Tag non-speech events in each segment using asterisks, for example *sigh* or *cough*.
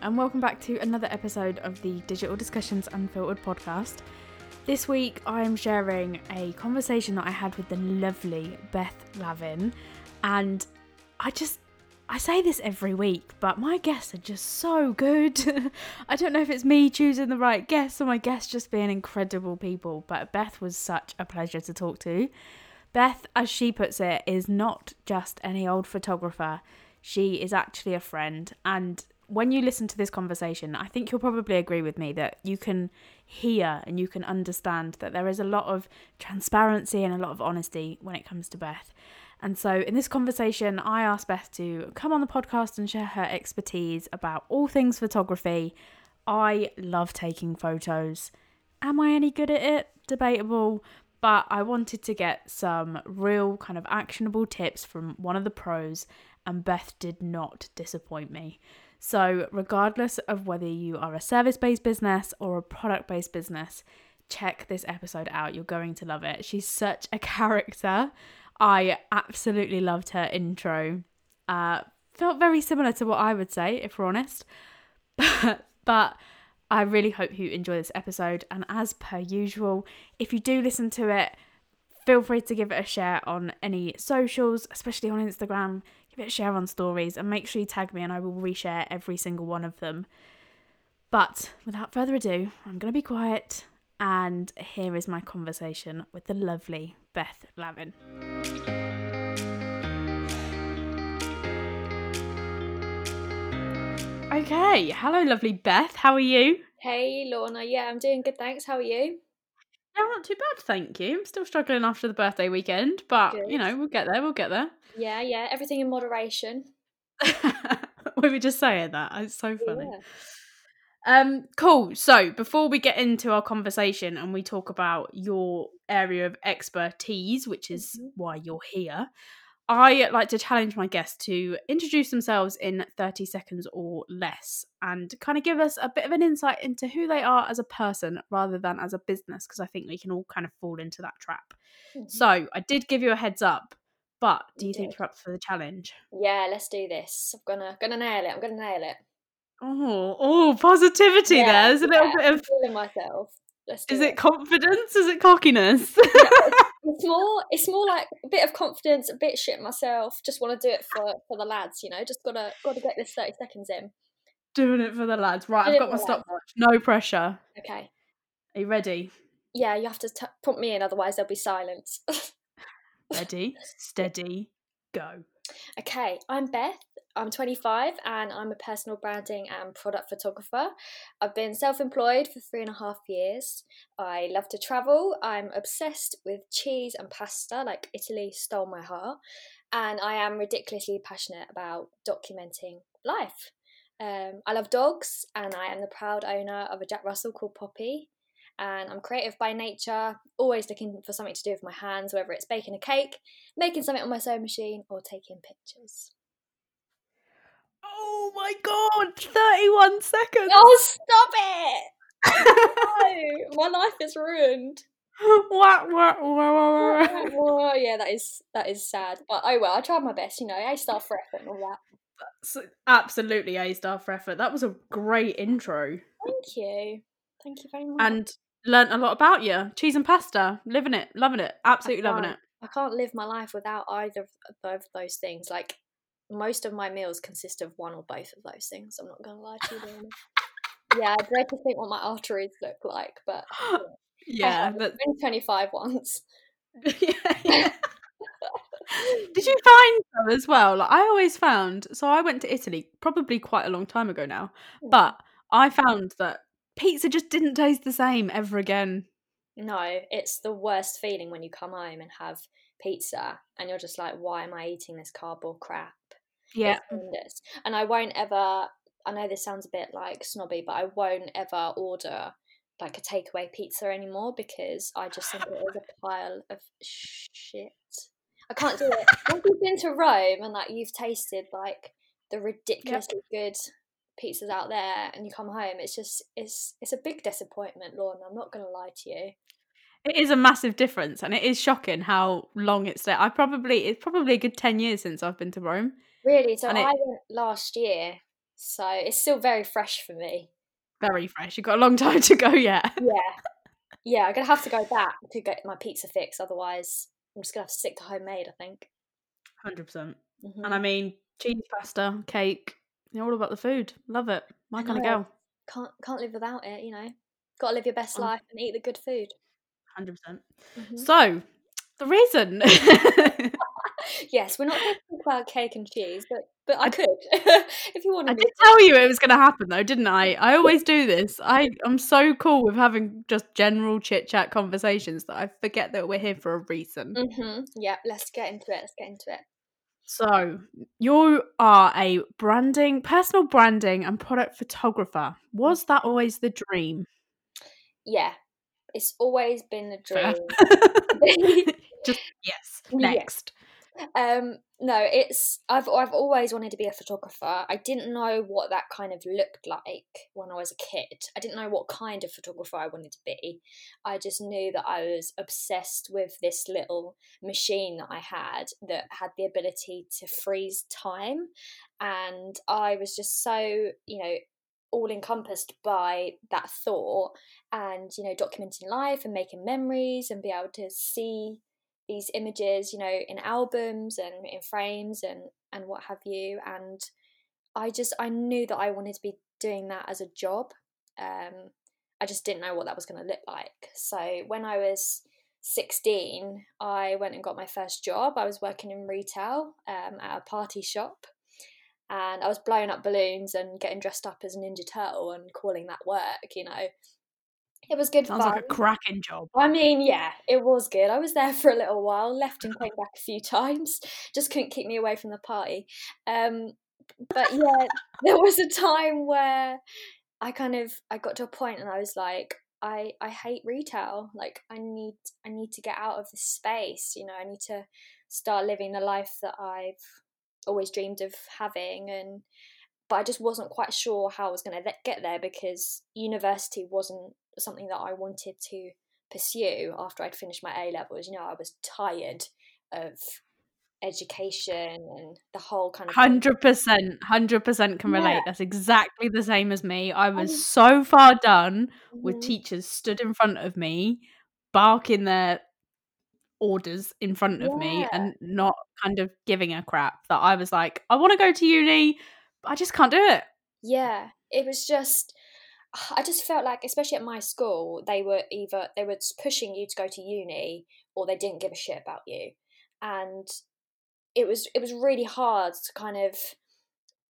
And welcome back to another episode of the Digital Discussions Unfiltered podcast. This week, I am sharing a conversation that I had with the lovely Beth Lavin, and I just I say this every week, but my guests are just so good. *laughs* I don't know if it's me choosing the right guests or my guests just being incredible people, but Beth was such a pleasure to talk to. Beth, as she puts it, is not just any old photographer. She is actually a friend. And when you listen to this conversation, I think you'll probably agree with me that you can hear and you can understand that there is a lot of transparency and a lot of honesty when it comes to Beth. And so, in this conversation, I asked Beth to come on the podcast and share her expertise about all things photography. I love taking photos. Am I any good at it? Debatable. But I wanted to get some real kind of actionable tips from one of the pros, and Beth did not disappoint me. So, regardless of whether you are a service based business or a product based business, check this episode out. You're going to love it. She's such a *laughs* character. I absolutely loved her intro. Uh, felt very similar to what I would say, if we're honest. *laughs* but I really hope you enjoy this episode. And as per usual, if you do listen to it, feel free to give it a share on any socials, especially on Instagram. Share on stories and make sure you tag me and I will reshare every single one of them. But without further ado, I'm going to be quiet and here is my conversation with the lovely Beth Lavin. Okay, hello, lovely Beth. How are you? Hey, Lorna. Yeah, I'm doing good, thanks. How are you? Yeah, not too bad, thank you. I'm still struggling after the birthday weekend, but Good. you know, we'll get there, we'll get there. Yeah, yeah, everything in moderation. *laughs* we were just saying that. It's so funny. Yeah. Um, cool. So before we get into our conversation and we talk about your area of expertise, which is Mhm. why you're here, I like to challenge my guests to introduce themselves in 30 seconds or less and kind of give us a bit of an insight into who they are as a person rather than as a business, because I think we can all kind of fall into that trap. Mhm. So I did give you a heads up, but do You you think did. you're up for the challenge? Yeah, let's do this. I'm gonna gonna nail it. I'm gonna nail it. Oh, oh, positivity Yeah, there. There's a little yeah, bit I'm of feeling myself. Let's do Is it confidence? Is it cockiness? It's more. It's more like a bit of confidence, a bit shit myself. Just want to do it for for the lads, you know. Just gotta gotta get this thirty seconds in. Doing it for the lads. Right, Doing I've got my for the lads. stopwatch. No pressure. Okay. Are you ready? Yeah, you have to t- prompt me in, otherwise there'll be silence. *laughs* Ready, steady, go. Okay, I'm Beth. I'm 25 and I'm a personal branding and product photographer. I've been self employed for three and a half years. I love to travel. I'm obsessed with cheese and pasta, like Italy stole my heart. And I am ridiculously passionate about documenting life. Um, I love dogs and I am the proud owner of a Jack Russell called Poppy. And I'm creative by nature, always looking for something to do with my hands, whether it's baking a cake, making something on my sewing machine, or taking pictures. Oh my god, 31 seconds. Oh, stop it! *laughs* No, my life is ruined. Wah, wah, wah, wah, wah. oh, yeah, that is that is sad. But oh well, I tried my best, you know. A star for effort and all that. So- Absolutely A star for effort. That was a great intro Thank you, thank you very much. and learnt a lot about you. Cheese and pasta, living it, loving it, absolutely loving it. I can't live my life without either of both of those things. Like most of my meals consist of one or both of those things. I'm not gonna lie to you. Lorna. yeah, I dread to think what my arteries look like, but Yeah, I've been 25 once. *laughs* yeah, yeah. *laughs* Did you find though as well? Like I always found. So I went to Italy probably quite a long time ago now, Mm. but I found that pizza just didn't taste the same ever again. No, it's the worst feeling when you come home and have pizza and you're just like, why am I eating this cardboard crap? Yeah, horrendous. And I won't ever, I know this sounds a bit like snobby, but I won't ever order like a takeaway pizza anymore because I just think it is a pile of shit. I can't do it. *laughs* Once you've been to Rome and like you've tasted like the ridiculously good pizzas out there and you come home, it's just it's it's a big disappointment, Lorna I'm not gonna lie to you. it is a massive difference, and it is shocking how long it's there. I probably it's probably a good ten years since I've been to Rome. Really? So And it- I went last year So it's still very fresh for me. Very fresh. You've got a long time to go yet. *laughs* Yeah. Yeah, I'm gonna have to go back to get my pizza fix, otherwise I'm just gonna have to stick to homemade, I think. Hundred percent. Mhm. And I mean, cheese, pasta, cake. You're all about the food. Love it. My kind of know. girl. Can't can't live without it, you know. Gotta live your best life and eat the good food. Hundred percent. Mhm. So, the reason. *laughs* *laughs* yes, we're not going to talk about cake and cheese, but but I could *laughs* if you I wanted me. did tell you it was going to happen, though, didn't I? *laughs* I always do this. I I'm so cool with having just general chit chat conversations that I forget that we're here for a reason. Mm-hmm. Yeah, let's get into it. Let's get into it. So, you are a branding, personal branding, and product photographer. Was that always the dream? Yeah, it's always been a Fair. dream. *laughs* Just yes. Next. Um, no, it's I've I've always wanted to be a photographer. I didn't know what that kind of looked like when I was a kid. I didn't know what kind of photographer I wanted to be. I just knew that I was obsessed with this little machine that I had that had the ability to freeze time, and I was just so you know all encompassed by that thought and you know documenting life and making memories and be able to see these images you know in albums and in frames and and what have you. And i just i knew that i wanted to be doing that as a job. Um i just didn't know what that was going to look like. So when i was 16 i went and got my first job. I was working in retail um, at a party shop. And i was blowing up balloons and getting dressed up as a ninja turtle and calling that work you know it was good Sounds fun like a cracking job. I mean, yeah, it was good. I was there for a little while, left and came back a few *laughs* times. Just couldn't keep me away from the party. Um, but yeah, there was a time where I kind of I got to a point and I was like, I I hate retail. Like I need I need to get out of this space. You know, I need to start living the life that I've always dreamed of having and but I just wasn't quite sure how I was going to get there because university wasn't something that I wanted to pursue after I'd finished my A levels. You know, I was tired of education and the whole kind of Hundred percent, hundred percent can relate. Yeah. That's exactly the same as me. I was Um, so far done with Mhm. teachers stood in front of me, barking their orders in front of me, and not kind of giving a crap. That I was like, I want to go to uni, I just can't do it. Yeah, it was just *sighs* I just felt like especially at my school they were either they were pushing you to go to uni or they didn't give a shit about you. And it was it was really hard to kind of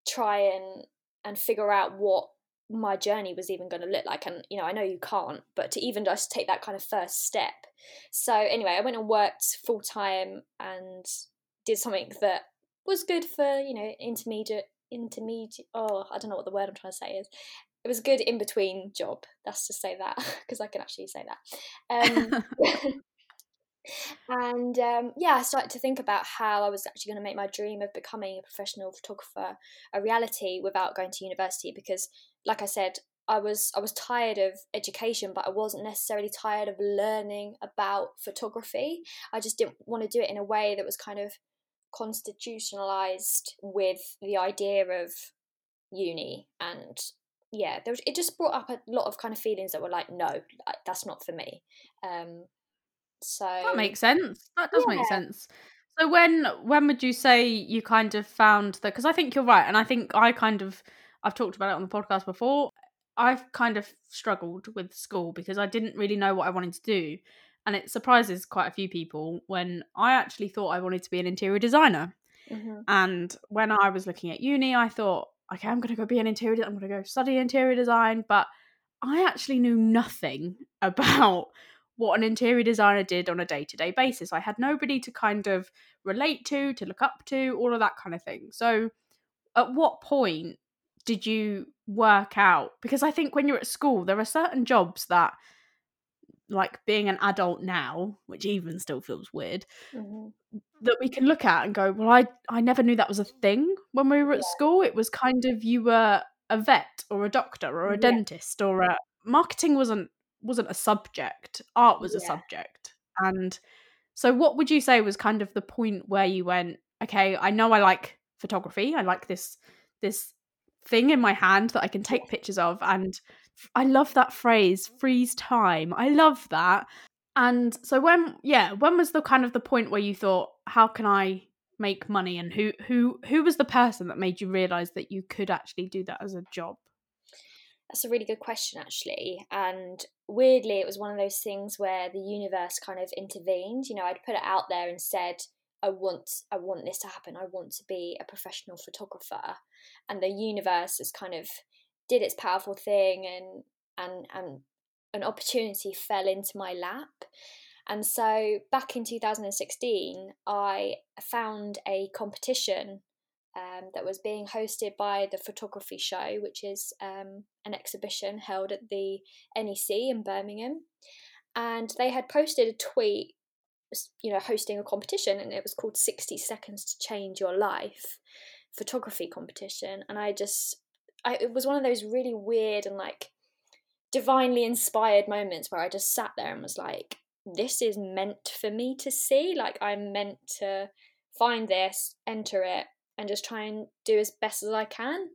try and and figure out what my journey was even going to look like and you know I know you can't but to even just take that kind of first step. So anyway, I went and worked full time and did something that was good for, you know, intermediate intermediate oh i don't know what the word i'm trying to say is. It was a good in between job that's to say that *laughs* because i can actually say that. Um, *laughs* *laughs* and um, yeah i started to think about how i was actually going to make my dream of becoming a professional photographer a reality without going to university because like i said i was i was tired of education but i wasn't necessarily tired of learning about photography. I just didn't want to do it in a way that was kind of constitutionalized with the idea of uni and yeah there was, it just brought up a lot of kind of feelings that were like no like, that's not for me um so That makes sense. That does make sense. So when when would you say you kind of found that? Because I think you're right, and I think I kind of I've talked about it on the podcast before. I've kind of struggled with school because I didn't really know what I wanted to do, and it surprises quite a few people when I actually thought I wanted to be an interior designer. mhm, And when I was looking at uni, I thought, okay, I'm going to go be an interior. I'm going to go study interior design, but I actually knew nothing *laughs* about what an interior designer did on a day to day basis. I had nobody to kind of relate to, to look up to, all of that kind of thing. So, at what point did you work out? Because I think when you're at school, there are certain jobs that, like being an adult now, which even still feels weird, mhm. that we can look at and go, well, I I never knew that was a thing when we were at Yeah. school. It was kind of you were a vet or a doctor or a Yeah. dentist or a marketing wasn't wasn't a subject. Art was a subject. And so what would you say was kind of the point where you went, okay, I know I like photography. I like this this thing in my hand that I can take pictures of. And I love that phrase, freeze time. I love that. And so when yeah, when was the kind of the point where you thought, how can I make money and who who who was the person that made you realize that you could actually do that as a job? That's a really good question, actually. And weirdly, it was one of those things where the universe kind of intervened. You know, I'd put it out there and said, I want I want this to happen. I want to be a professional photographer. And the universe is kind of did its powerful thing and and and an opportunity fell into my lap. And so back in 2016, I found a competition um, that was being hosted by the Photography Show, which is um, an exhibition held at the NEC in Birmingham. And they had posted a tweet you know hosting a competition and it was called 60 seconds to change your life photography competition and i just I, it was one of those really weird and like divinely inspired moments where i just sat there and was like this is meant for me to see. Like i'm meant to find this enter it and just try and do as best as i can.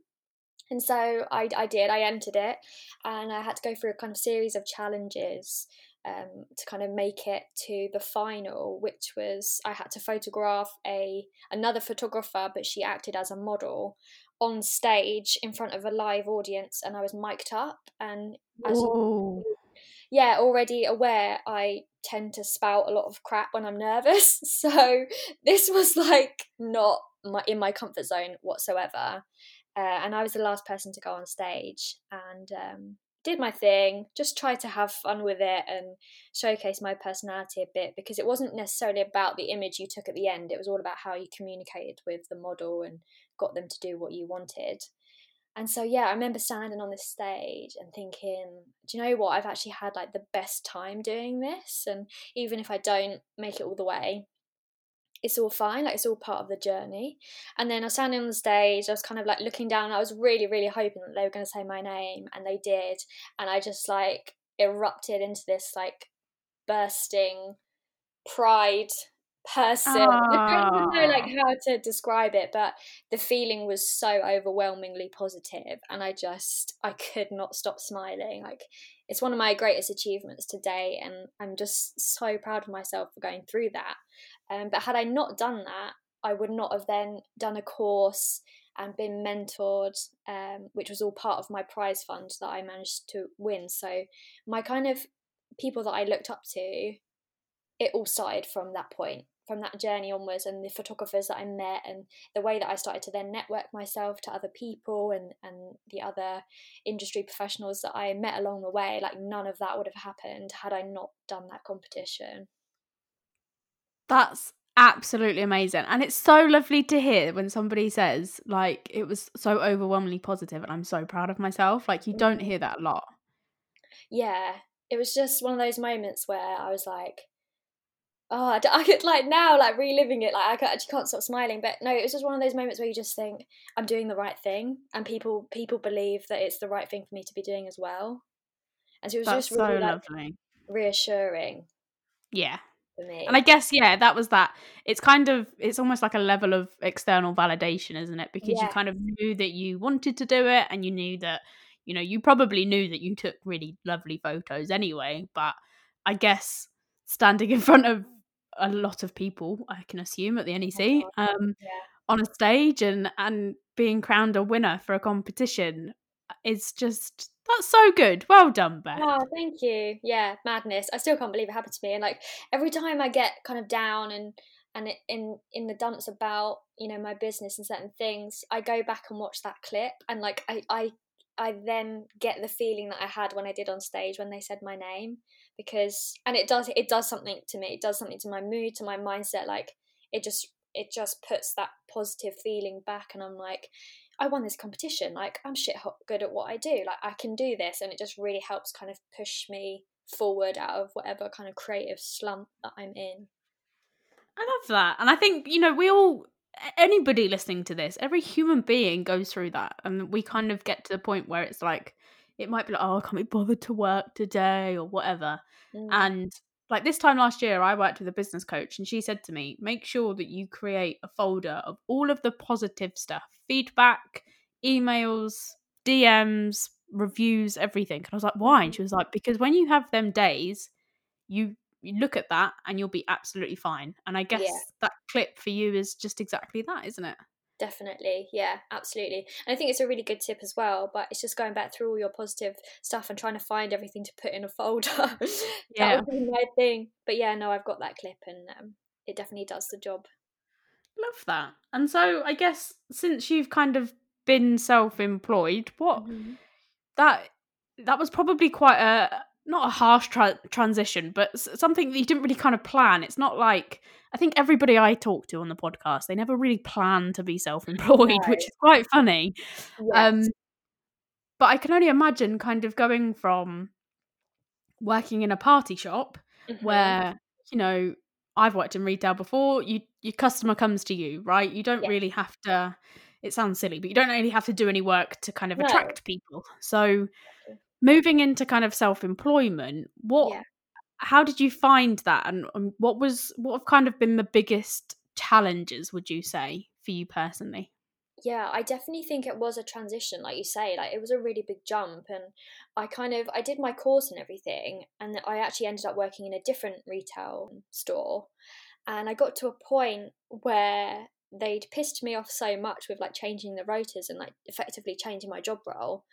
And so I, I did. I entered it and i had to go through a kind of series of challenges um, to kind of make it to the final, which was I had to photograph a another photographer, but she acted as a model on stage in front of a live audience, and I was mic'd up. And as you, yeah, already aware, I tend to spout a lot of crap when I'm nervous, *laughs* so this was like not my, in my comfort zone whatsoever. Uh, and I was the last person to go on stage, and um, did my thing, just tried to have fun with it and showcase my personality a bit because it wasn't necessarily about the image you took at the end. It was all about how you communicated with the model and got them to do what you wanted. And so, yeah, I remember standing on this stage and thinking, do you know what? I've actually had like the best time doing this. And even if I don't make it all the way, it's all fine, like it's all part of the journey. And then I was standing on the stage, I was kind of like looking down, I was really, really hoping that they were going to say my name, and they did. And I just like erupted into this like bursting pride person. *laughs* I don't know like ah. how to describe it, but the feeling was so overwhelmingly positive and I just I could not stop smiling. Like it's one of my greatest achievements today and I'm just so proud of myself for going through that. Um, but had I not done that, I would not have then done a course and been mentored, um, which was all part of my prize fund that I managed to win. So my kind of people that I looked up to, it all started from that point from that journey onwards and the photographers that I met and the way that I started to then network myself to other people and, and the other industry professionals that I met along the way, like none of that would have happened had I not done that competition. That's absolutely amazing. And it's so lovely to hear when somebody says, like, it was so overwhelmingly positive and I'm so proud of myself. Like, you don't hear that a lot. Yeah. It was just one of those moments where I was like, oh, I, *laughs* I could like now, like reliving it, like I actually can't stop smiling. But no, it was just one of those moments where you just think I'm doing the right thing, and people people believe that it's the right thing for me to be doing as well. And so it was That's just really so like, lovely, reassuring. Yeah. For me. And I guess yeah, that was that. It's kind of it's almost like a level of external validation, isn't it? Because yeah. you kind of knew that you wanted to do it, and you knew that you know you probably knew that you took really lovely photos anyway. But I guess standing in front of a lot of people, I can assume, at the NEC, um, yeah. on a stage and and being crowned a winner for a competition is just that's so good. Well done, Beth. Oh, thank you. Yeah, madness. I still can't believe it happened to me. And like every time I get kind of down and and in in the dumps about you know my business and certain things, I go back and watch that clip and like I I I then get the feeling that I had when I did on stage when they said my name because and it does it does something to me it does something to my mood to my mindset like it just it just puts that positive feeling back and I'm like I won this competition like I'm shit hot good at what I do like I can do this and it just really helps kind of push me forward out of whatever kind of creative slump that I'm in I love that and I think you know we all anybody listening to this every human being goes through that and we kind of get to the point where it's like it might be like, oh, I can't be bothered to work today or whatever. Mm. And like this time last year, I worked with a business coach and she said to me, make sure that you create a folder of all of the positive stuff, feedback, emails, DMs, reviews, everything. And I was like, why? And mm-hmm. she was like, because when you have them days, you you look at that and you'll be absolutely fine. And I guess Yeah. that clip for you is just exactly that, isn't it? Definitely, yeah, absolutely. And I think it's a really good tip as well, but it's just going back through all your positive stuff and trying to find everything to put in a *laughs* folder. Yeah. that would be my thing. But yeah, no, I've got that clip and um, it definitely does the job. Love that. And so I guess since you've kind of been self-employed, what Mhm. that that was probably quite a not a harsh tra- transition, but s- something that you didn't really kind of plan. It's not like I think everybody I talk to on the podcast, they never really plan to be self-employed, No. *laughs* which is quite funny. Um but I can only imagine kind of going from working in a party shop Mhm. where you know I've worked in retail before. You your customer comes to you, right? You don't Yeah. really have to. It sounds silly, but you don't really have to do any work to kind of No. attract people. So. Moving into kind of self employment, what? Yeah. How did you find that, and, and what was what have kind of been the biggest challenges? Would you say for you personally? Yeah, I definitely think it was a transition, like you say. Like it was a really big jump, and I kind of I did my course and everything, and I actually ended up working in a different retail store, and I got to a point where they'd pissed me off so much with like changing the rotors and like effectively changing my job role,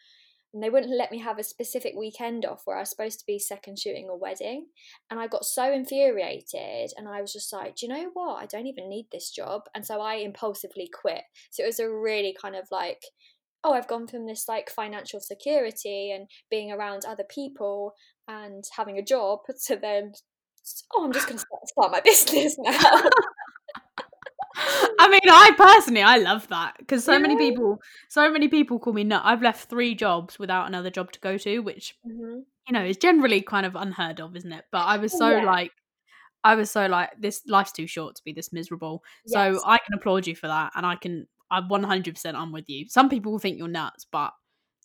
and they wouldn't let me have a specific weekend off where I was supposed to be second shooting a wedding, and I got so infuriated, and I was just like, do you know what? I don't even need this job, and so I impulsively quit. So it was a really kind of like, oh, I've gone from this like financial security and being around other people and having a job *laughs* to then, oh, I'm just going to start, start my *laughs* business now. I mean, I personally, I love that because so many people, so many people call me nut. I've left three jobs without another job to go to, which Mhm. you know is generally kind of unheard of, isn't it? But I was Oh, so yeah. like, I was so like, this life's too short to be this miserable. So I can applaud you for that, and I can, I'm one hundred percent, I'm with you. Some people will think you're nuts, but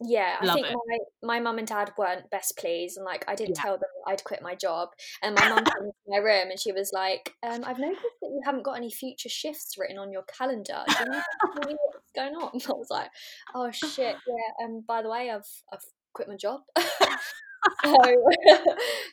Yeah, I Love think it. my my mum and dad weren't best pleased, and like I didn't Yeah. tell them I'd quit my job. And my mum came into my room and she was like, um, "I've noticed that you haven't got any future shifts written on your calendar. Do you want to tell me what's going on?" And *laughs* I was like, "Oh shit, *laughs* yeah. Um, by the way, I've I've quit my job." *laughs* so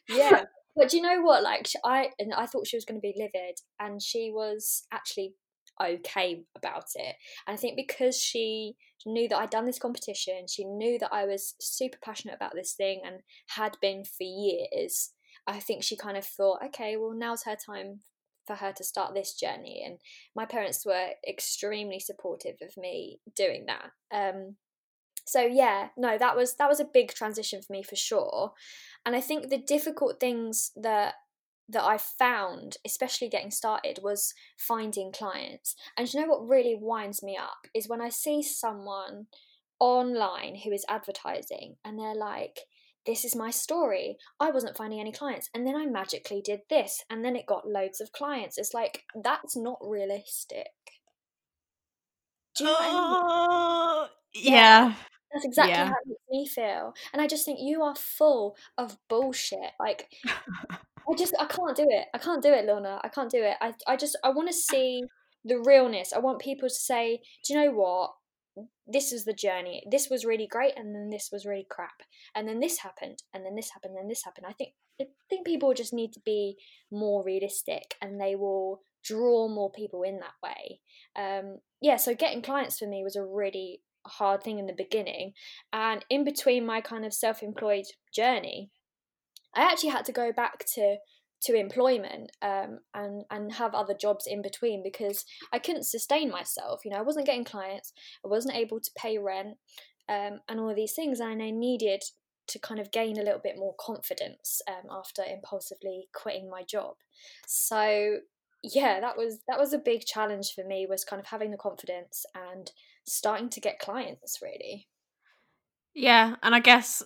yeah, but do you know what? Like I and I thought she was going to be livid, and she was actually okay about it. And I think because she knew that I'd done this competition, she knew that I was super passionate about this thing and had been for years. I think she kind of thought, okay, well, now's her time for her to start this journey. And my parents were extremely supportive of me doing that. Um, so yeah, no, that was that was a big transition for me for sure. And I think the difficult things that that I found, especially getting started, was finding clients. And you know what really winds me up is when I see someone online who is advertising and they're like, this is my story. I wasn't finding any clients. And then I magically did this. And then it got loads of clients. It's like, that's not realistic. Do you know I mean? Oh, yeah, That's exactly Yeah. how it makes me feel. And I just think you are full of bullshit. Like, *laughs* I just, I can't do it. I can't do it, Lorna. I can't do it. I, I just, I want to see the realness. I want people to say, do you know what? This is the journey. This was really great, and then this was really crap, and then this happened, and then this happened, and this happened. I think, I think people just need to be more realistic, and they will draw more people in that way. Um, yeah. So getting clients for me was a really hard thing in the beginning, and in between my kind of self-employed journey, I actually had to go back to to employment um, and and have other jobs in between because I couldn't sustain myself. You know, I wasn't getting clients, I wasn't able to pay rent, um, and all these things, and I needed to kind of gain a little bit more confidence um, after impulsively quitting my job. So yeah, that was that was a big challenge for me was kind of having the confidence and starting to get clients really. yeah. And I guess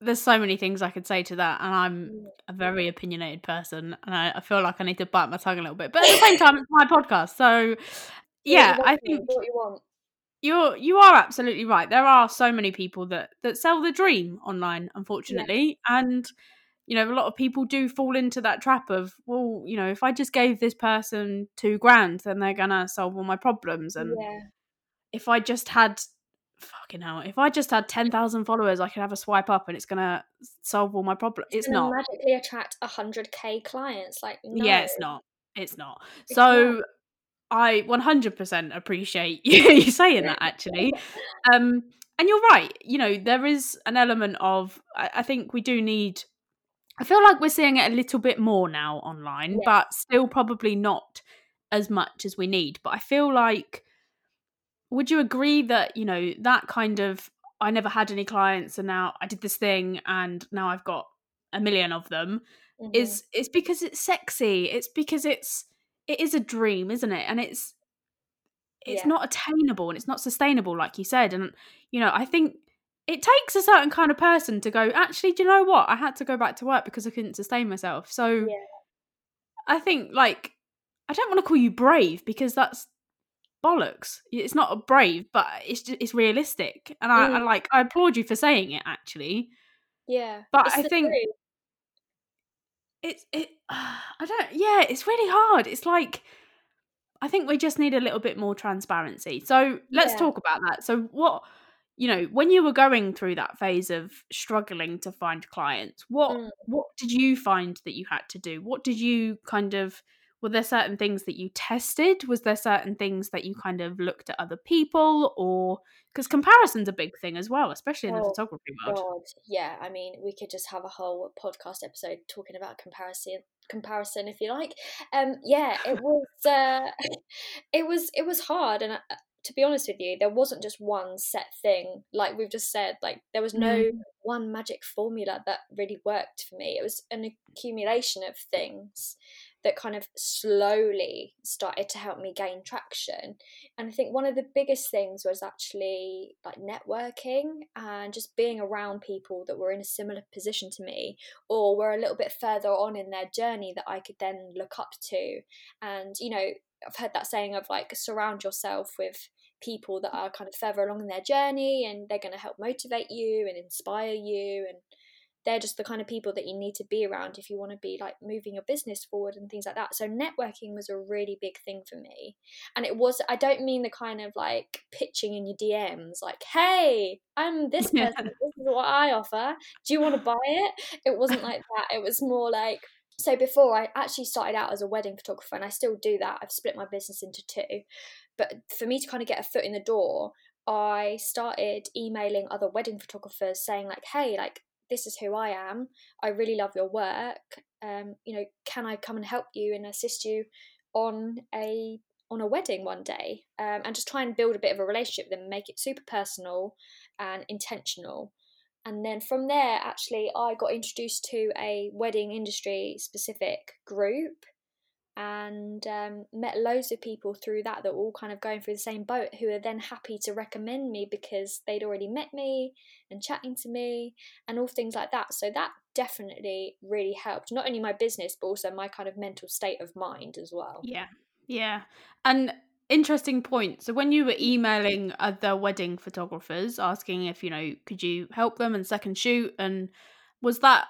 there's so many things I could say to that, and I'm Mm. a very opinionated person, and I, I feel like I need to bite my tongue a little bit. But at the same *laughs* time, it's my podcast, so yeah, what I think what you want. you're you are absolutely right. There are so many people that that sell the dream online, unfortunately, and you know a lot of people do fall into that trap of well, you know, if I just gave this person two grand, then they're gonna solve all my problems, and Yeah. if I just had fucking hell, if I just had 10,000 followers, I could have a swipe up and it's going to solve all my problems. It's, It's, not. magically attract 100k clients. Like, no. Yeah, it's not. It's not. It's so not. I 100% appreciate *laughs* you saying that actually. Um, and you're right. You know, there is an element of, I, I think we do need, I feel like we're seeing it a little bit more now online, Yeah. but still probably not as much as we need. But I feel like, would you agree that, you know, that kind of, I never had any clients and now I did this thing and now I've got a million of them Mhm. is it's because it's sexy. It's because it's it is a dream, isn't it? And it's it's Yeah. not attainable and it's not sustainable, like you said. And you know, I think it takes a certain kind of person to go. Actually, do you know what? I had to go back to work because I couldn't sustain myself. So Yeah. I think like I don't want to call you brave because that's bollocks. It's not a brave, but it's just, it's realistic. And I, I Mm. like I applaud you for saying it actually. Yeah. But I think truth. it's it *sighs* i don't yeah it's really hard it's like i think we just need a little bit more transparency so let's Yeah. talk about that so what you know when you were going through that phase of struggling to find clients what Mm. what did you find that you had to do what did you kind of were there certain things that you tested was there certain things that you kind of looked at other people or because comparison's a big thing as well especially in the Oh, photography world God, yeah. I mean, we could just have a whole podcast episode talking about comparison, comparison, if you like. Um, yeah, it *laughs* was, uh, *laughs* it was, it was hard, and uh, to be honest with you, there wasn't just one set thing. Like we've just said, like there was no Mm. one magic formula that really worked for me. It was an accumulation of things that kind of slowly started to help me gain traction. And I think one of the biggest things was actually like networking and just being around people that were in a similar position to me or were a little bit further on in their journey that I could then look up to. And, you know, I've heard that saying of like surround yourself with people that are kind of further along in their journey and they're going to help motivate you and inspire you and they're just the kind of people that you need to be around if you want to be like moving your business forward and things like that. So networking was a really big thing for me. And it was I don't mean the kind of like pitching in your DMs like, "Hey, I'm this *laughs* person. This is what I offer. Do you want to buy it?" It wasn't like that. It was more like so before I actually started out as a wedding photographer and I still do that. I've split my business into two. But for me to kind of get a foot in the door, I started emailing other wedding photographers saying like, "Hey, like this is who I am. I really love your work. Um, you know, can I come and help you and assist you on a on a wedding one day?" Um, and just try and build a bit of a relationship with them, make it super personal and intentional. And then from there, actually, I got introduced to a wedding industry specific group and um, met loads of people through that that were all kind of going through the same boat who are then happy to recommend me because they'd already met me and chatting to me and all things like that. So that definitely really helped, not only my business, but also my kind of mental state of mind as well. Yeah, yeah. And interesting point. So when you were emailing other wedding photographers asking if, you know, could you help them and second shoot and was that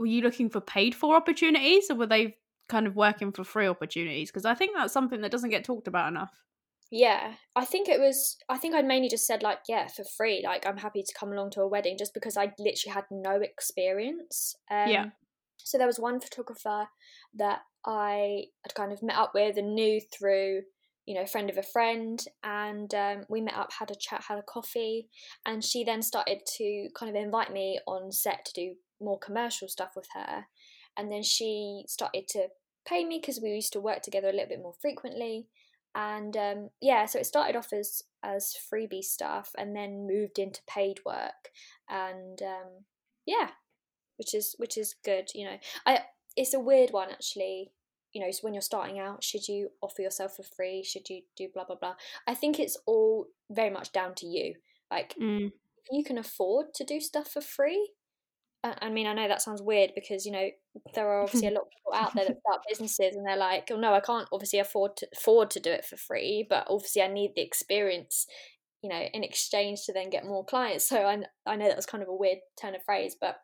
were you looking for paid for opportunities or were they kind of working for free opportunities? Because I think that's something that doesn't get talked about enough. Yeah, I think it was. I think I'd mainly just said like, yeah, for free. Like, I'm happy to come along to a wedding just because I literally had no experience. Um, Yeah. So there was one photographer that I had kind of met up with and knew through, you know, friend of a friend, and um, we met up, had a chat, had a coffee, and she then started to kind of invite me on set to do more commercial stuff with her, and then she started to pay me because we used to work together a little bit more frequently. And um, yeah so it started off as as freebie stuff and then moved into paid work. And um, yeah which is which is good you know. I it's a weird one actually you know so when you're starting out should you offer yourself for free? Should you do blah blah blah? I think it's all very much down to you. Like Mm. if you can afford to do stuff for free I mean, I know that sounds weird because you know there are obviously a *laughs* lot of people out there that start businesses and they're like, "Oh no, I can't obviously afford to afford to do it for free, but obviously I need the experience, you know, in exchange to then get more clients." So I I know that was kind of a weird turn of phrase, but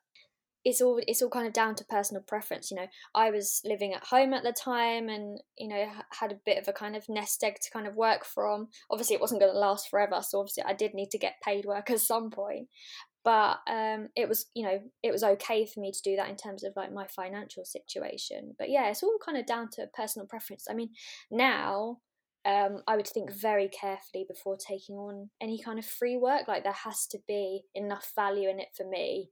it's all it's all kind of down to personal preference you know. I was living at home at the time and you know had a bit of a kind of nest egg to kind of work from. Obviously it wasn't going to last forever so obviously i did need to get paid work at some point but um it was you know it was okay for me to do that in terms of like my financial situation but yeah it's all kind of down to personal preference i mean now um, I would think very carefully before taking on any kind of free work. Like there has to be enough value in it for me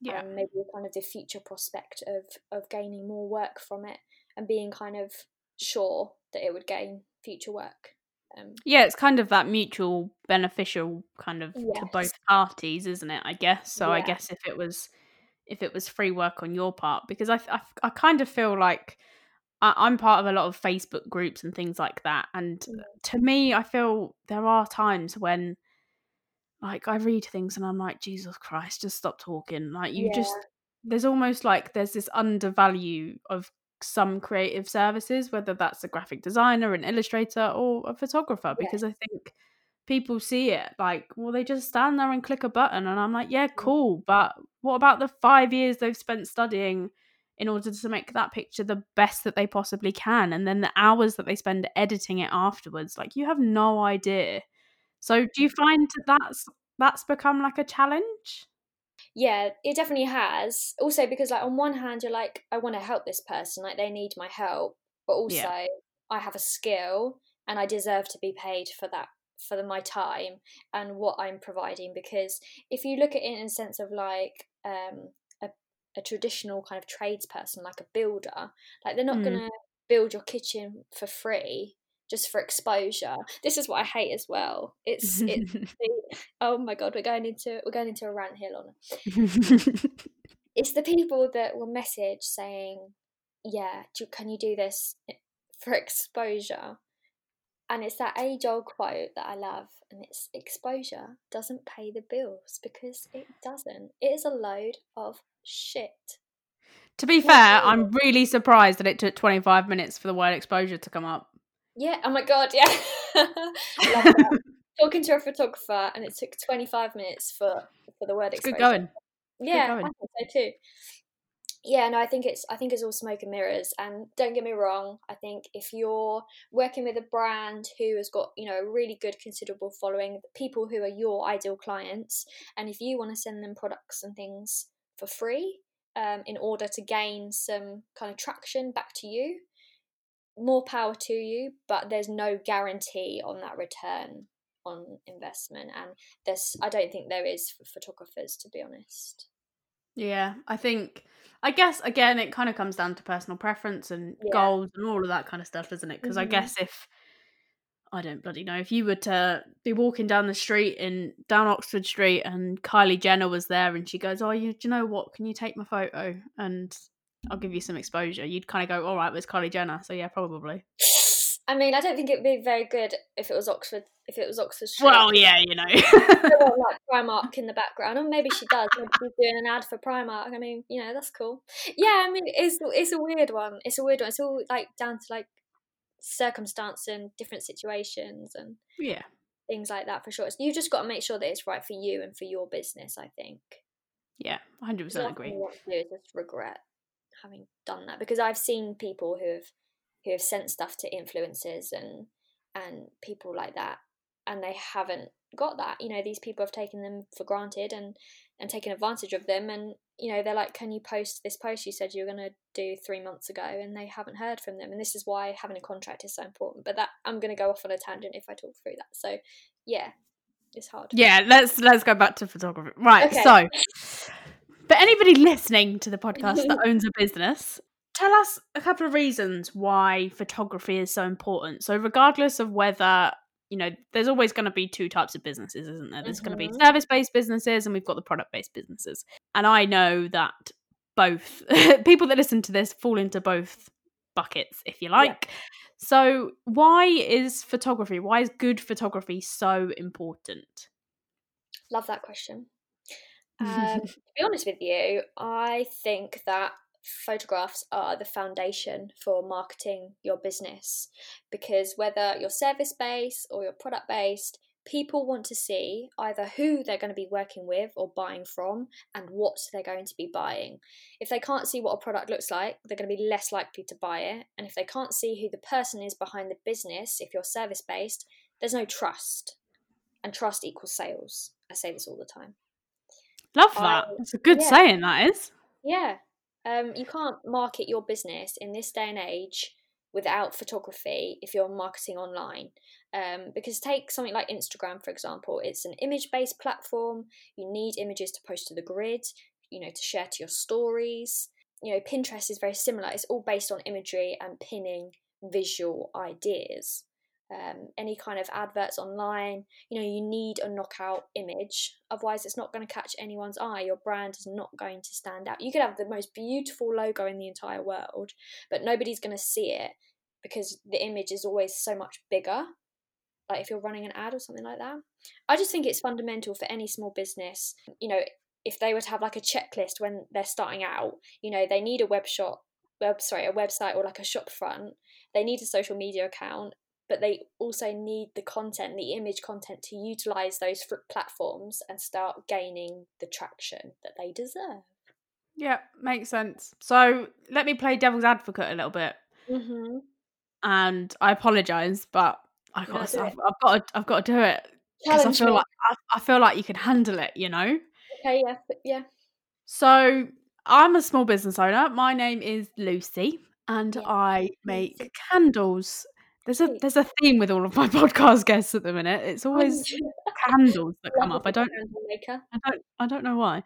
yeah. and maybe kind of the future prospect of of gaining more work from it and being kind of sure that it would gain future work. Um, yeah, it's kind of that mutual beneficial kind of yes. to both parties, isn't it? I guess. So yeah. I guess if it was if it was free work on your part, because I I, I kind of feel like I, am part of a lot of Facebook groups and things like that, and mm. to me, I feel there are times when like I read things and I'm like, Jesus Christ, just stop talking. Like you yeah. just there's almost like there's this undervalue of some creative services, whether that's a graphic designer, an illustrator, or a photographer, because I think people see it like, well, they just stand there and click a button, and I'm like, yeah, mm. cool, but what about the five years they've spent studying in order to make that picture the best that they possibly can, and then the hours that they spend editing it afterwards? Like, you have no idea so do you find that's that's become like a challenge? Yeah, it definitely has. Also because like on one hand you're like I want to help this person, like they need my help, but also yeah. I have a skill and I deserve to be paid for that for the, my time and what I'm providing because if you look at it in a sense of like um a, a traditional kind of tradesperson like a builder, like they're not mm. going to build your kitchen for free just for exposure. This is what I hate as well. It's it's *laughs* the, oh my god, we're going into we're going into a rant here, Lorna. *laughs* it's the people that will message saying, "Yeah, do, can you do this eh, for exposure?" And it's that age old quote that I love, and it's exposure doesn't pay the bills because it doesn't. It is a load of shit. To be fair, I'm really surprised that it took 25 minutes for the word exposure to come up. Yeah. Oh my god. Yeah. *laughs* *laughs* Talking to a photographer, and it took 25 minutes for for the word. It's good going. Yeah, good going. I think so too. Yeah, no, I think it's I think it's all smoke and mirrors. And don't get me wrong, I think if you're working with a brand who has got you know a really good, considerable following, people who are your ideal clients, and if you want to send them products and things for free, um, in order to gain some kind of traction back to you, more power to you, but there's no guarantee on that return on investment. And there's, I don't think there is for photographers, to be honest. Yeah, I think, I guess, again, it kind of comes down to personal preference and yeah. goals and all of that kind of stuff, doesn't it? Because mm-hmm. I guess if, I don't bloody know, if you were to be walking down the street in down Oxford Street and Kylie Jenner was there and she goes, Oh, you, do you know what? Can you take my photo? And I'll give you some exposure, you'd kind of go, all right, well, it's Kylie Jenner, so yeah, probably. I mean, I don't think it'd be very good if it was Oxford. If it was Oxford Street. Well, yeah, you know, *laughs* like Primark in the background, or maybe she does. Maybe she's doing an ad for Primark. I mean, you know, that's cool. Yeah, I mean, it's it's a weird one. It's a weird one. It's all like down to like circumstance and different situations and yeah, things like that for sure. So you just got to make sure that it's right for you and for your business. I think. Yeah, hundred percent agree. What to do is just regret having done that because I've seen people who have who have sent stuff to influencers and and people like that and they haven't got that. You know these people have taken them for granted and and taken advantage of them and you know they're like can you post this post you said you were going to do three months ago? And they haven't heard from them and this is why having a contract is so important. But that i'm going to go off on a tangent if i talk through that. So yeah it's hard. Yeah let's let's go back to photography. Right okay. so but anybody listening to the podcast that *laughs* owns a business, tell us a couple of reasons why photography is so important. So, regardless of whether you know, there's always going to be two types of businesses, isn't there? There's mm-hmm. going to be service based businesses, and we've got the product based businesses. And I know that both *laughs* people that listen to this fall into both buckets, if you like. Yeah. So, why is photography, why is good photography so important? Love that question. Um, *laughs* to be honest with you, I think that photographs are the foundation for marketing your business because whether you're service based or you're product based, people want to see either who they're going to be working with or buying from and what they're going to be buying. If they can't see what a product looks like, they're going to be less likely to buy it. And if they can't see who the person is behind the business, if you're service based, there's no trust. And trust equals sales. I say this all the time. Love that. That's a good yeah. saying, that is. Yeah. Um, you can't market your business in this day and age without photography if you're marketing online. Um, because take something like Instagram, for example, it's an image based platform. You need images to post to the grid, you know, to share to your stories. You know, Pinterest is very similar. It's all based on imagery and pinning visual ideas um, any kind of adverts online. You know, you need a knockout image, otherwise, it's not going to catch anyone's eye. Your brand is not going to stand out. You could have the most beautiful logo in the entire world, but nobody's going to see it because the image is always so much bigger. Like if you're running an ad or something like that, I just think it's fundamental for any small business. You know, if they were to have like a checklist when they're starting out, you know, they need a web shop, web sorry, a website or like a shop front. They need a social media account but they also need the content, the image content, to utilize those platforms and start gaining the traction that they deserve. Yeah, makes sense. So let me play devil's advocate a little bit. Mm-hmm. And I apologize, but I got to, I've, I've, got to, I've got to do it because I feel me. like I, I, feel like you can handle it. You know. Okay. Yeah. Yeah. So I'm a small business owner. My name is Lucy, and yeah. I make candles there's a there's a theme with all of my *laughs* podcast guests at the minute. It's always candles that come up. I don't I don't I don't know why.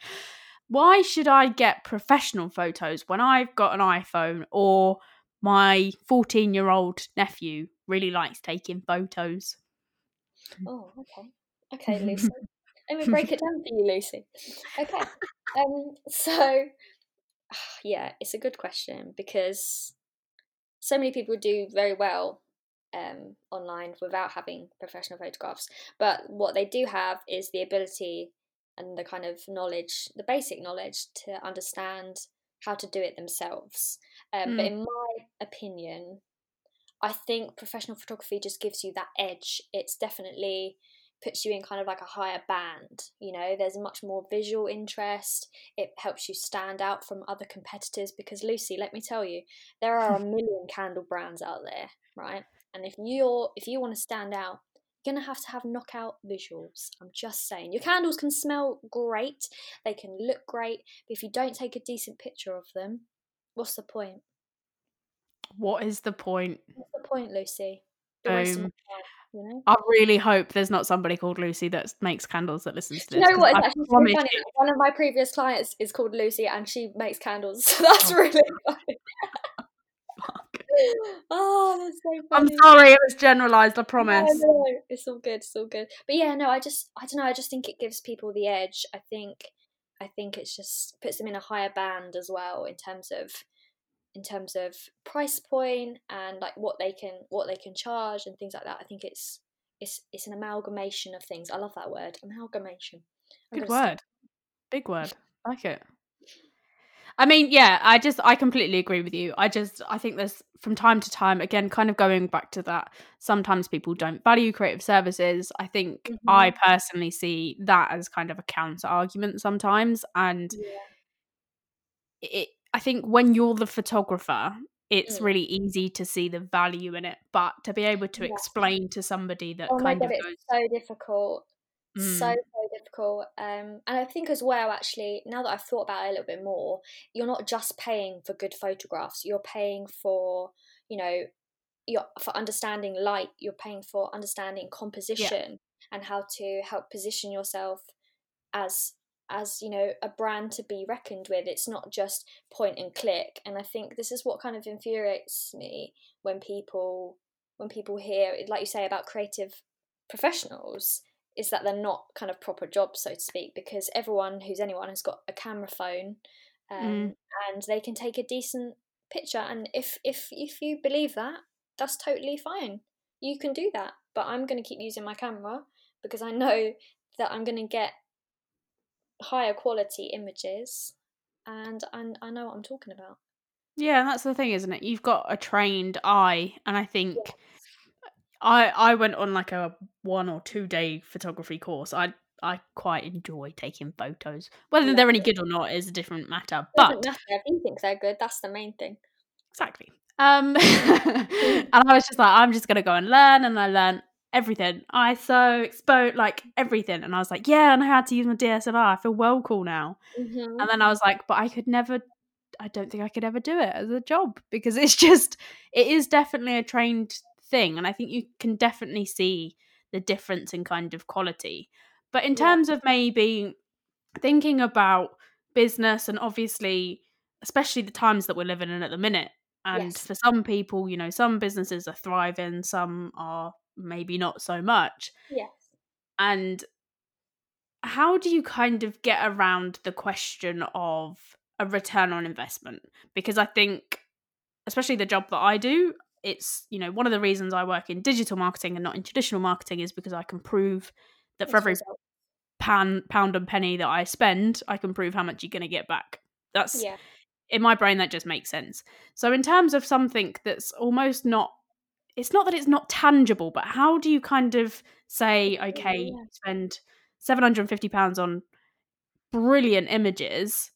Why should I get professional photos when I've got an iPhone or my 14 year old nephew really likes taking photos? Oh, okay. Okay, Lucy. *laughs* Let me break it down for you, Lucy. Okay. Um, so, *sighs* yeah, it's a good question because so many people do very well um, online without having professional photographs. But what they do have is the ability and the kind of knowledge, the basic knowledge to understand how to do it themselves. Um, mm. But hmm. in my opinion, I think professional photography just gives you that edge. It's definitely puts you in kind of like a higher band. You know, there's much more visual interest. It helps you stand out from other competitors because Lucy, let me tell you, there are a *laughs* million candle brands out there, right? And if you're if you want to stand out, you're gonna have to have knockout visuals. I'm just saying. Your candles can smell great, they can look great, but if you don't take a decent picture of them, what's the point? What is the point? What's the point, Lucy? Um, you know? I really hope there's not somebody called Lucy that makes candles that listens to this. You know what? It's actually funny. One of my previous clients is called Lucy, and she makes candles. So *laughs* that's oh. really funny. *laughs* oh, that's so funny. I'm sorry, it was generalized. I promise. No, no, it's all good. It's all good. But yeah, no, I just, I don't know. I just think it gives people the edge. I think, I think it's just puts them in a higher band as well in terms of, in terms of price point and like what they can, what they can charge and things like that. I think it's, it's, it's an amalgamation of things. I love that word, amalgamation. Good word. Big word. I like it. I mean, yeah, I just I completely agree with you. I just I think there's from time to time again kind of going back to that sometimes people don't value creative services. I think mm-hmm. I personally see that as kind of a counter argument sometimes and yeah. it I think when you're the photographer it's mm. really easy to see the value in it but to be able to yeah. explain to somebody that oh kind God, of goes, so difficult Mm. So, so difficult. Um, and I think as well, actually, now that I've thought about it a little bit more, you're not just paying for good photographs. You're paying for, you know, you're for understanding light. You're paying for understanding composition yeah. and how to help position yourself as as you know a brand to be reckoned with it's not just point and click and i think this is what kind of infuriates me when people when people hear like you say about creative professionals is that they're not kind of proper jobs, so to speak, because everyone who's anyone has got a camera phone, um, mm. and they can take a decent picture. And if if if you believe that, that's totally fine. You can do that. But I'm going to keep using my camera because I know *laughs* that I'm going to get higher quality images, and and I know what I'm talking about. Yeah, and that's the thing, isn't it? You've got a trained eye, and I think. Yeah I I went on like a one or two day photography course. I I quite enjoy taking photos. Whether they're any good or not is a different matter. But matter if you think they're good. That's the main thing. exactly. Um, *laughs* and I was just like, I'm just gonna go and learn, and I learned everything. ISO, expo, like everything. And I was like, yeah, and I had to use my DSLR. I feel well cool now. Mm-hmm. And then I was like, but I could never. I don't think I could ever do it as a job because it's *laughs* just it is definitely a trained thing, and I think you can definitely see the difference in kind of quality. But in Yeah. terms of maybe thinking about business and obviously especially the times that we're living in at the minute and Yes. for some people you know some businesses are thriving some are maybe not so much Yes. and how do you kind of get around the question of a return on investment because i think especially the job that i do it's you know one of the reasons i work in digital marketing and not in traditional marketing is because i can prove that for every pound pound and penny that I spend, I can prove how much you're going to get back. That's Yeah. in my brain that just makes sense. So in terms of something that's almost not it's not that it's not tangible, but how do you kind of say okay, Yeah. spend 750 pounds on brilliant images?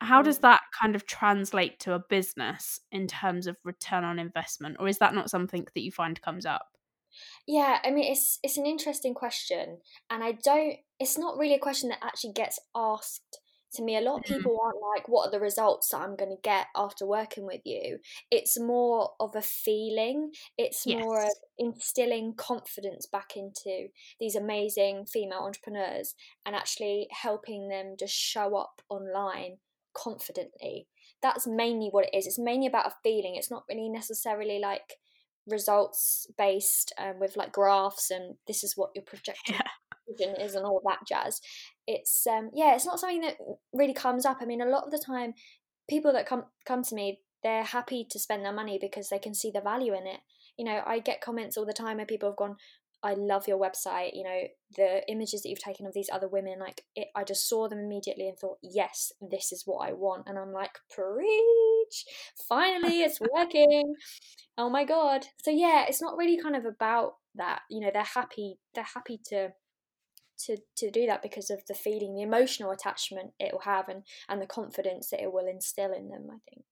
How does Mm. that kind of translate to a business in terms of return on investment or is that not something that you find comes up? Yeah, I mean it's it's an interesting question and I don't it's not really a question that actually gets asked to me. A lot of Mm. people aren't like what are the results that I'm going to get after working with you. It's more of a feeling. It's more of instilling confidence back into these amazing female entrepreneurs and actually helping them just show up online confidently. That's mainly what it is. It's mainly about a feeling. It's not really necessarily like results based um, with like graphs and this is what your *laughs* projected Yeah. vision is and all that jazz it's um yeah it's not something that really comes up i mean a lot of the time people that come come to me they're happy to spend their money because they can see the value in it you know i get comments all the time where people have gone i love your website you know the images that you've taken of these other women like it, i just saw them immediately and thought yes this is what i want. And i'm like preach! Finally it's *laughs* working! Oh my god! So yeah it's not really kind of about that you know they're happy they're happy to to to do that because of the feeling the emotional attachment it will have and and the confidence that it will instill in them i think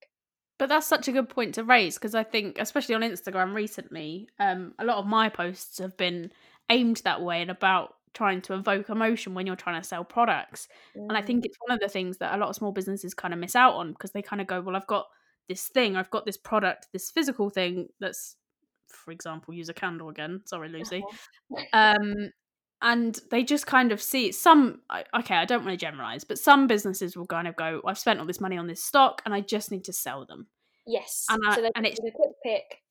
But that's such a good point to raise because I think, especially on Instagram recently, um, a lot of my posts have been aimed that way and about trying to evoke emotion when you're trying to sell products. And I think it's one of the things that a lot of small businesses kind of miss out on because they kind of go, well, I've got this thing, I've got this product, this physical thing that's, for example, use a candle again. Sorry, Lucy. uh-huh. Um, and they just kind of see some. Okay, I don't want to generalize, but some businesses will kind of go, I've spent all this money on this stock and I just need to sell them. yes And I- so and it's- a quick pick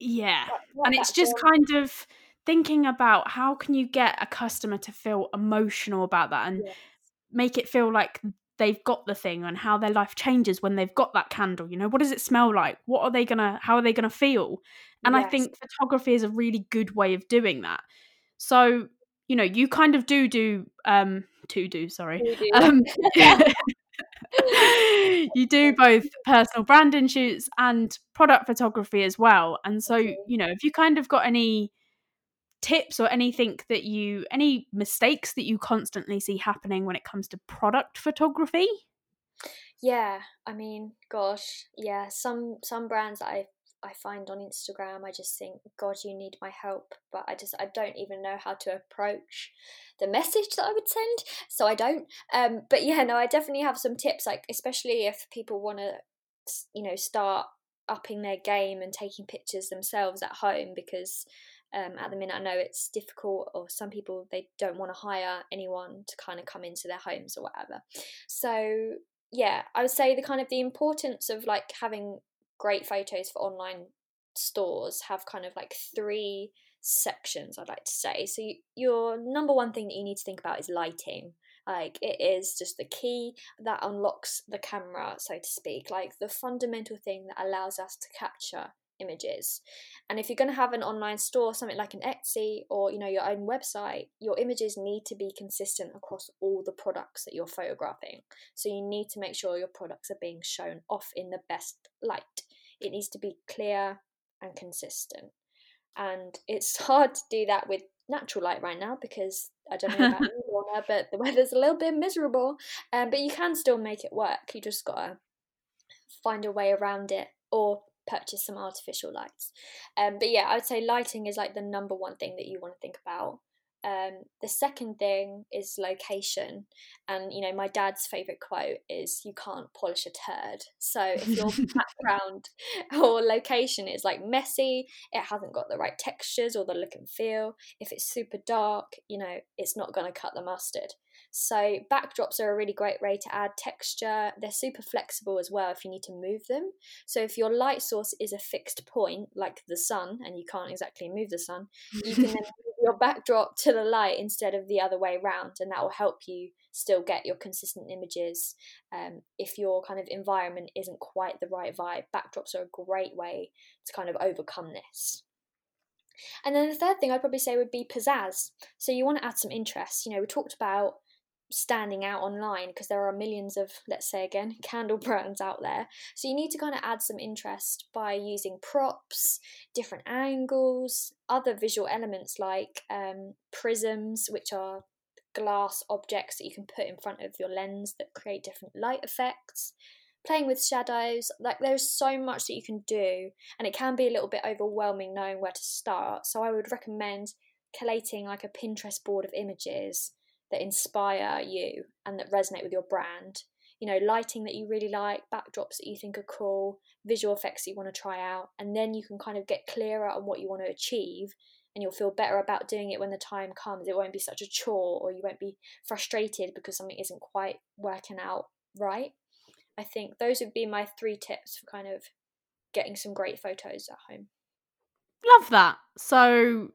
Yeah. And it's just kind of thinking about how can you get a customer to feel emotional about that and Yes. make it feel like they've got the thing and how their life changes when they've got that candle you know what does it smell like what are they gonna how are they gonna feel and i think photography is a really good way of doing that so you know you kind of do do um to do sorry do. um *laughs* *laughs* you do both personal branding shoots and product photography as well and so you know if you kind of got any tips or anything that you any mistakes that you constantly see happening when it comes to product photography Yeah, I mean, gosh, yeah. Some some brands that I I find on Instagram, I just think, God, you need my help, but I just I don't even know how to approach the message that I would send, so I don't. Um, but yeah, no, I definitely have some tips, like especially if people want to, you know, start upping their game and taking pictures themselves at home because. Um, at the minute, I know it's difficult, or some people they don't want to hire anyone to kind of come into their homes or whatever. So yeah, I would say the kind of the importance of like having great photos for online stores have kind of like three sections I'd like to say. So you, your number one thing that you need to think about is lighting. Like it is just the key that unlocks the camera, so to speak, like the fundamental thing that allows us to capture images. And if you're going to have an online store, something like an Etsy or you know your own website, your images need to be consistent across all the products that you're photographing. So you need to make sure your products are being shown off in the best light. It needs to be clear and consistent. and it's *laughs* hard to do that with natural light right now because I don't know about *laughs* you, Lorna, but the weather's a little bit miserable. Um, but you can still make it work. You just gotta find a way around it or purchase some artificial lights. Um, but yeah, I would say lighting is like the number one thing that you want to think about. Um, the second thing is location, and you know my dad's favorite quote is "You can't polish a turd." So if your *laughs* background or location is like messy, it hasn't got the right textures or the look and feel. If it's super dark, you know it's not going to cut the mustard. So backdrops are a really great way to add texture. They're super flexible as well if you need to move them. So if your light source is a fixed point, like the sun, and you can't exactly move the sun, you can then *laughs* move your backdrop to the light instead of the other way around, and that will help you still get your consistent images. Um, if your kind of environment isn't quite the right vibe, backdrops are a great way to kind of overcome this. And then the third thing I'd probably say would be pizzazz. So you want to add some interest. You know, we talked about standing out online because there are millions of let's say again *laughs* candle brands out there. So you need to kind of add some interest by using props different angles other visual elements like um, prisms which are glass objects that you can put in front of your lens that create different light effects. Playing with shadows like there's so much that you can do and it can be a little bit overwhelming knowing where to start. So i would recommend collating like a pinterest board of images that inspire you and that resonate with your brand. You know, lighting that you really like, backdrops that you think are cool, visual effects that you want to try out, and then you can kind of get clearer on what you want to achieve and you'll feel better about doing it when the time comes. It won't be such a chore or you won't be frustrated because something isn't quite working out right. I think those would be my three tips for kind of getting some great photos at home. Love that. So,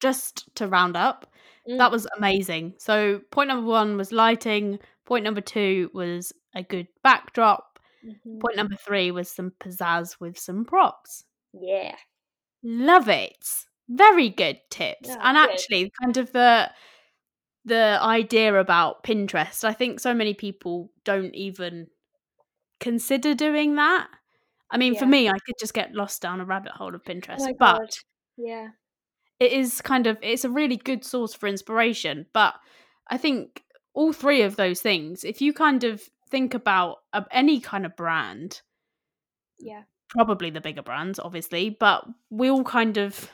just to round up, mm. that was amazing. So, point number one was lighting. Point number two was a good backdrop. Mm-hmm. Point number three was some pizzazz with some props. Yeah. Love it. Very good tips. and good. actually, kind of the the idea about Pinterest, I think so many people don't even consider doing that. I mean, yeah. for me, I could just get lost down a rabbit hole of Pinterest, oh but God. yeah, it is kind of it's a really good source for inspiration. But I think all three of those things, if you kind of think about uh, any kind of brand, yeah, probably the bigger brands, obviously, but we all kind of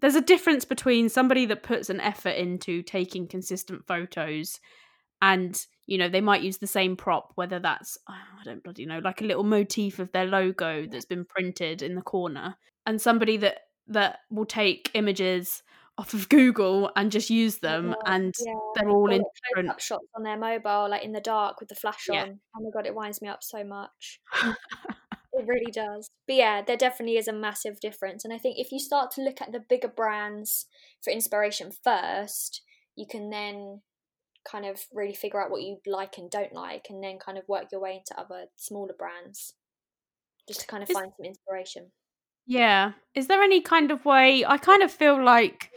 there's a difference between somebody that puts an effort into taking consistent photos and you know they might use the same prop whether that's i don't bloody know like a little motif of their logo that's been printed in the corner and somebody that that will take images off of google and just use them yeah, and yeah. they're all in different shots on their mobile like in the dark with the flash yeah. on oh my god it winds me up so much *laughs* it really does but yeah there definitely is a massive difference and i think if you start to look at the bigger brands for inspiration first you can then kind of really figure out what you like and don't like and then kind of work your way into other smaller brands just to kind of Is, find some inspiration. Yeah. Is there any kind of way I kind of feel like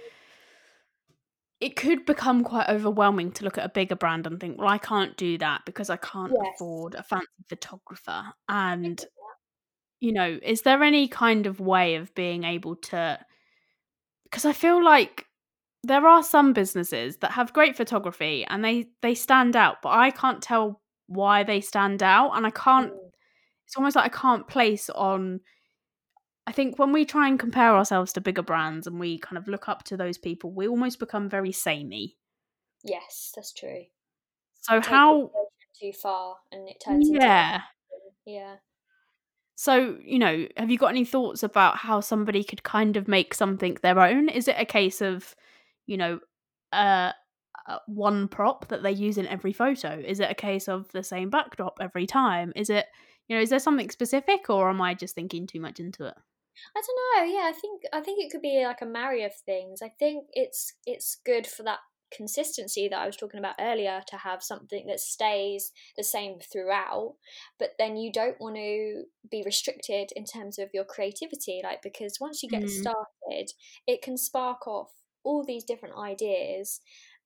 it could become quite overwhelming to look at a bigger brand and think, well, I can't do that because I can't yes. afford a fancy photographer. And, *laughs* you know, is there any kind of way of being able to? Because I feel like there are some businesses that have great photography and they they stand out, but I can't tell why they stand out, and I can't. Mm. It's almost like I can't place on. I think when we try and compare ourselves to bigger brands and we kind of look up to those people, we almost become very samey. Yes, that's true. So how too far and it turns yeah into yeah so, you know, have you got any thoughts about how somebody could kind of make something their own? Is it a case of you know, uh, uh, one prop that they use in every photo? Is it a case of the same backdrop every time? Is it, you know, is there something specific, or am I just thinking too much into it? I don't know. Yeah, I think I think it could be like a marry of things. I think it's it's good for that consistency that I was talking about earlier to have something that stays the same throughout, but then you don't want to be restricted in terms of your creativity. Like because once you get mm. started, it can spark off all these different ideas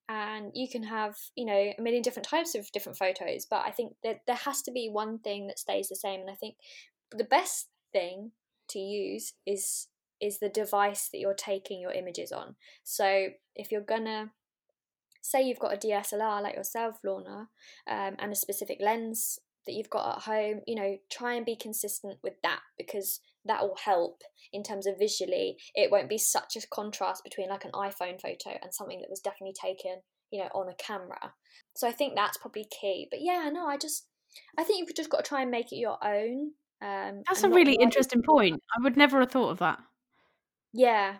and you can have you know a million different types of different photos but i think that there has to be one thing that stays the same and i think the best thing to use is is the device that you're taking your images on. So if you're gonna say you've got a DSLR like yourself, Lorna, um, and a specific lens that you've got at home, you know, try and be consistent with that because that will help in terms of visually. It won't be such a contrast between like an iPhone photo and something that was definitely taken, you know, on a camera. So I think that's probably key. But yeah, no, I just, I think you've just got to try and make it your own. Um, that's a really interesting point. I would never have thought of that. Yeah,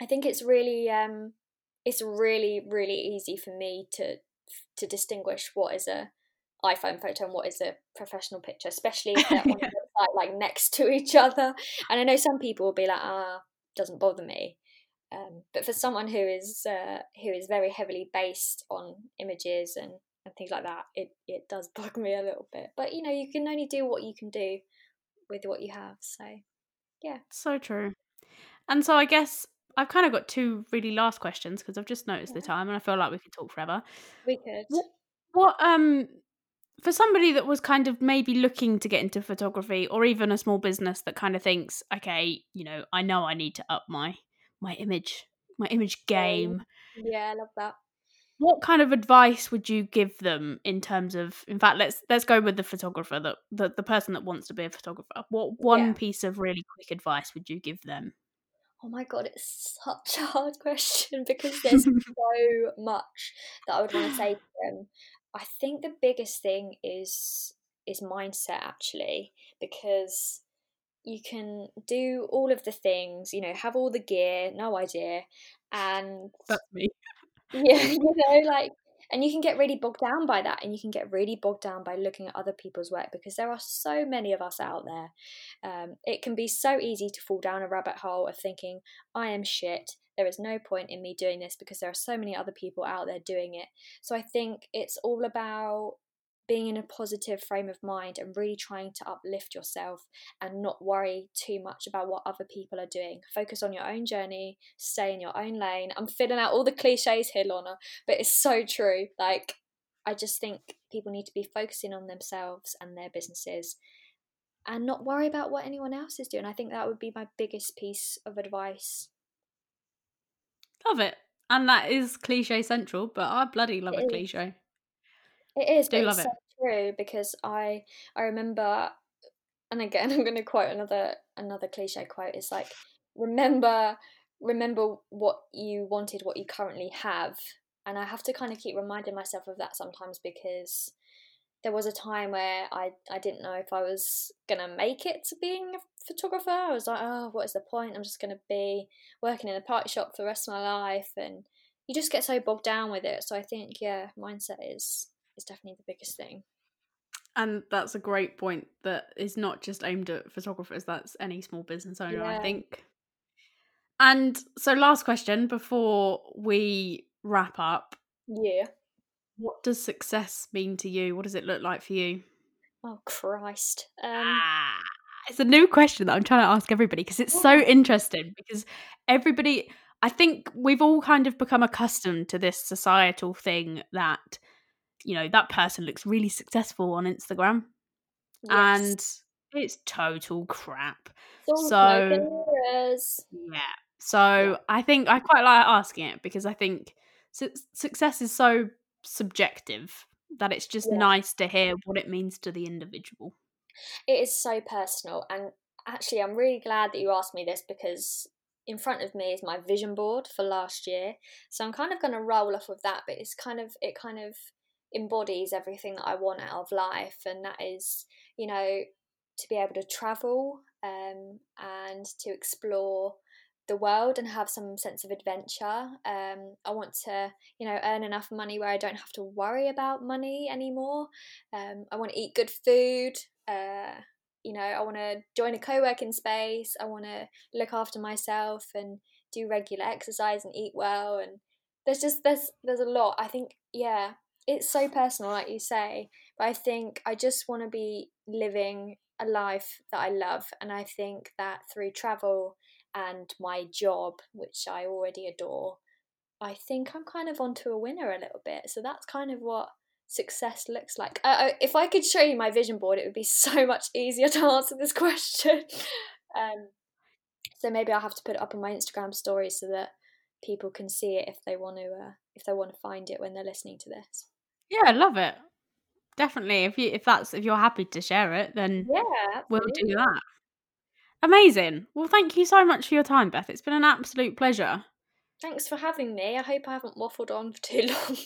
I think it's really, um, it's really, really easy for me to to distinguish what is a iPhone photo and what is a professional picture, especially if they're on *laughs* the website like next to each other. And I know some people will be like, ah, doesn't bother me. Um, but for someone who is uh, who is very heavily based on images and, and things like that, it, it does *laughs* bug me a little bit. But you know, you can only do what you can do with what you have. So yeah. So true. And so I guess I've kind of got two really last questions because I've just noticed yeah. the time and I feel like we could talk forever. We could. What, what um for somebody that was kind of maybe looking to get into photography or even a small business that kind of thinks okay you know i know i need to up my my image my image game yeah i love that what kind of advice would you give them in terms of in fact let's let's go with the photographer that the, the person that wants to be a photographer what one yeah. piece of really quick advice would you give them oh my god it's such a hard *laughs* question because there's so much that i would want to say to them I think the biggest thing is is mindset actually because you can do all of the things, you know, have all the gear, no idea, and that's me. *laughs* yeah, you know, like and you can get really bogged down by that and you can get really bogged down by looking at other people's work because there are so many of us out there. Um, it can be so easy to fall down a rabbit hole of thinking i am shit. There is no point in me doing this because there are so many other people out there doing it. So i think it's all about being in a positive frame of mind and really trying to uplift yourself and not worry too much about what other people are doing. Focus on your own journey, stay in your own lane. I'm filling out all the cliches here, Lorna, but it's so true. Like, I just think people need to be focusing on themselves and their businesses and not worry about what anyone else is doing. I think that would be my biggest piece of advice. Love it. And that is cliche central, but I bloody love it a cliche. It is, Do but love it's it. so true because I I remember, and again *laughs* I'm going to quote another another cliche quote. It's like remember remember what you wanted, what you currently have, and I have to kind of keep reminding myself of that sometimes because there was a time where I, I didn't know if I was gonna make it to being a photographer. I was like, oh, what is the point? I'm just gonna be working in a party shop for the rest of my life, and you just get so bogged down with it. So I think, yeah, mindset is is definitely the biggest thing. And that's a great point that is not just aimed at photographers, that's any small business owner, yeah. I think. And so, last question before we wrap up. Yeah. What does success mean to you? What does it look like for you? Oh, Christ. Um, ah, it's a new question that I'm trying to ask everybody because it's so interesting because everybody, I think we've all kind of become accustomed to this societal thing that you know that person looks really successful on Instagram, yes. and it's total crap. so yeah, so yeah. I think I quite like asking it because I think su- success is so subjective that it's just yeah. nice to hear what it means to the individual. It is so personal, and actually, I'm really glad that you asked me this because in front of me is my vision board for last year. So I'm kind of going to roll off of that, but it's kind of it kind of embodies everything that I want out of life, and that is, you know, to be able to travel um, and to explore the world and have some sense of adventure. Um, I want to, you know, earn enough money where I don't have to worry about money anymore. Um, I want to eat good food. Uh, you know, I want to join a co working space. I want to look after myself and do regular exercise and eat well. And there's just there's there's a lot. I think yeah, it's so personal, like you say. But I think I just want to be living a life that I love, and I think that through travel and my job, which I already adore, I think I'm kind of onto a winner a little bit. So that's kind of what success looks like. Uh, if I could show you my vision board, it would be *laughs* so much easier to answer this question. *laughs* um, So maybe I'll have to put it up on my Instagram story so that people can see it if they want to uh, if they want to find it when they're listening to this. Yeah, I love it. Definitely. If you if that's if you're happy to share it, then Yeah, we'll do that. Amazing. Well, thank you so much for your time, Beth. It's been an absolute pleasure. Thanks for having me. I hope I haven't waffled on for too *laughs* long.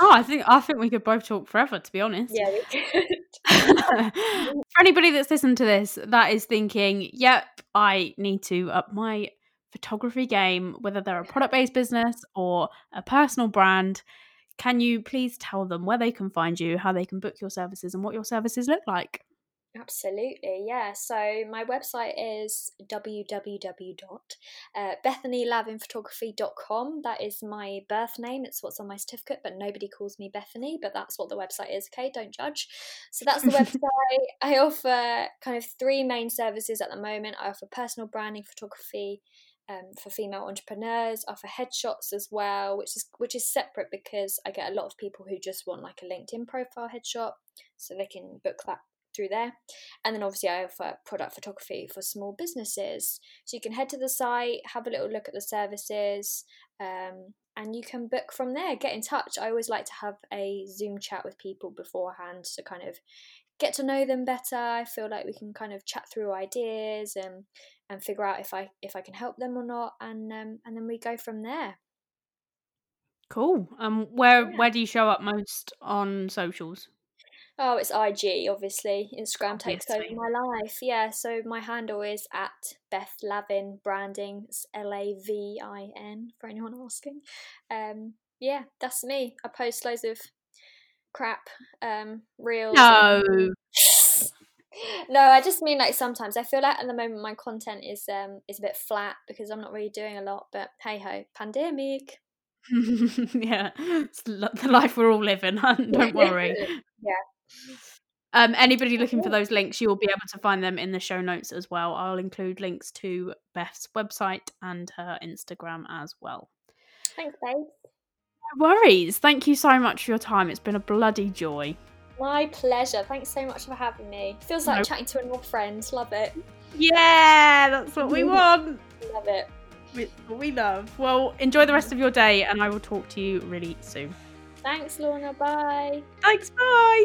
No, I think I think we could both talk forever, to be honest. yeah, we *laughs* could. *laughs* For anybody that's listened to this that is thinking, yep, I need to up my photography game, whether they're a product based business or a personal brand, can you please tell them where they can find you, how they can book your services, and what your services look like? Absolutely, yeah. So my website is www.bethanylavinphotography.com. Uh, that is my birth name. It's what's on my certificate, but nobody calls me Bethany, but that's what the website is, okay? Don't judge. So that's the *laughs* website. I offer kind of three main services at the moment. I offer personal branding photography, um, for female entrepreneurs. I offer headshots as well, which is which is separate because I get a lot of people who just want like a LinkedIn profile headshot, so they can book that through there. And then obviously I offer product photography for small businesses. So you can head to the site, have a little look at the services, um, and you can book from there. Get in touch. I always like to have a Zoom chat with people beforehand to kind of get to know them better. I feel like we can kind of chat through ideas and and figure out if I if I can help them or not, and um, and then we go from there. Cool. Um, where Yeah. where do you show up most on socials? Oh, it's IG, obviously. Instagram takes over my life. Yeah, so my handle is at Beth Lavin Branding. It's L A V I N for anyone *laughs* asking. Um, yeah, that's me. I post loads of crap, um, reels. No. and- *laughs* no, I just mean like sometimes I feel like at the moment my content is um is a bit flat because I'm not really doing a lot. But hey ho, pandemic. *laughs* yeah, it's the life we're all living. *laughs* Don't worry. yeah. Um, anybody looking for those links, you'll be able to find them in the show notes as well. I'll include links to Beth's website and her Instagram as well. Thanks, babe. No worries. Thank you so much for your time. It's been a bloody joy. My pleasure. Thanks so much for having me. Feels like No. chatting to an old friend. Love it. Yeah, that's what we want. Love it. It's what we love. Well, enjoy the rest of your day, and I will talk to you really soon. Thanks, Lorna. Bye. Thanks. Bye.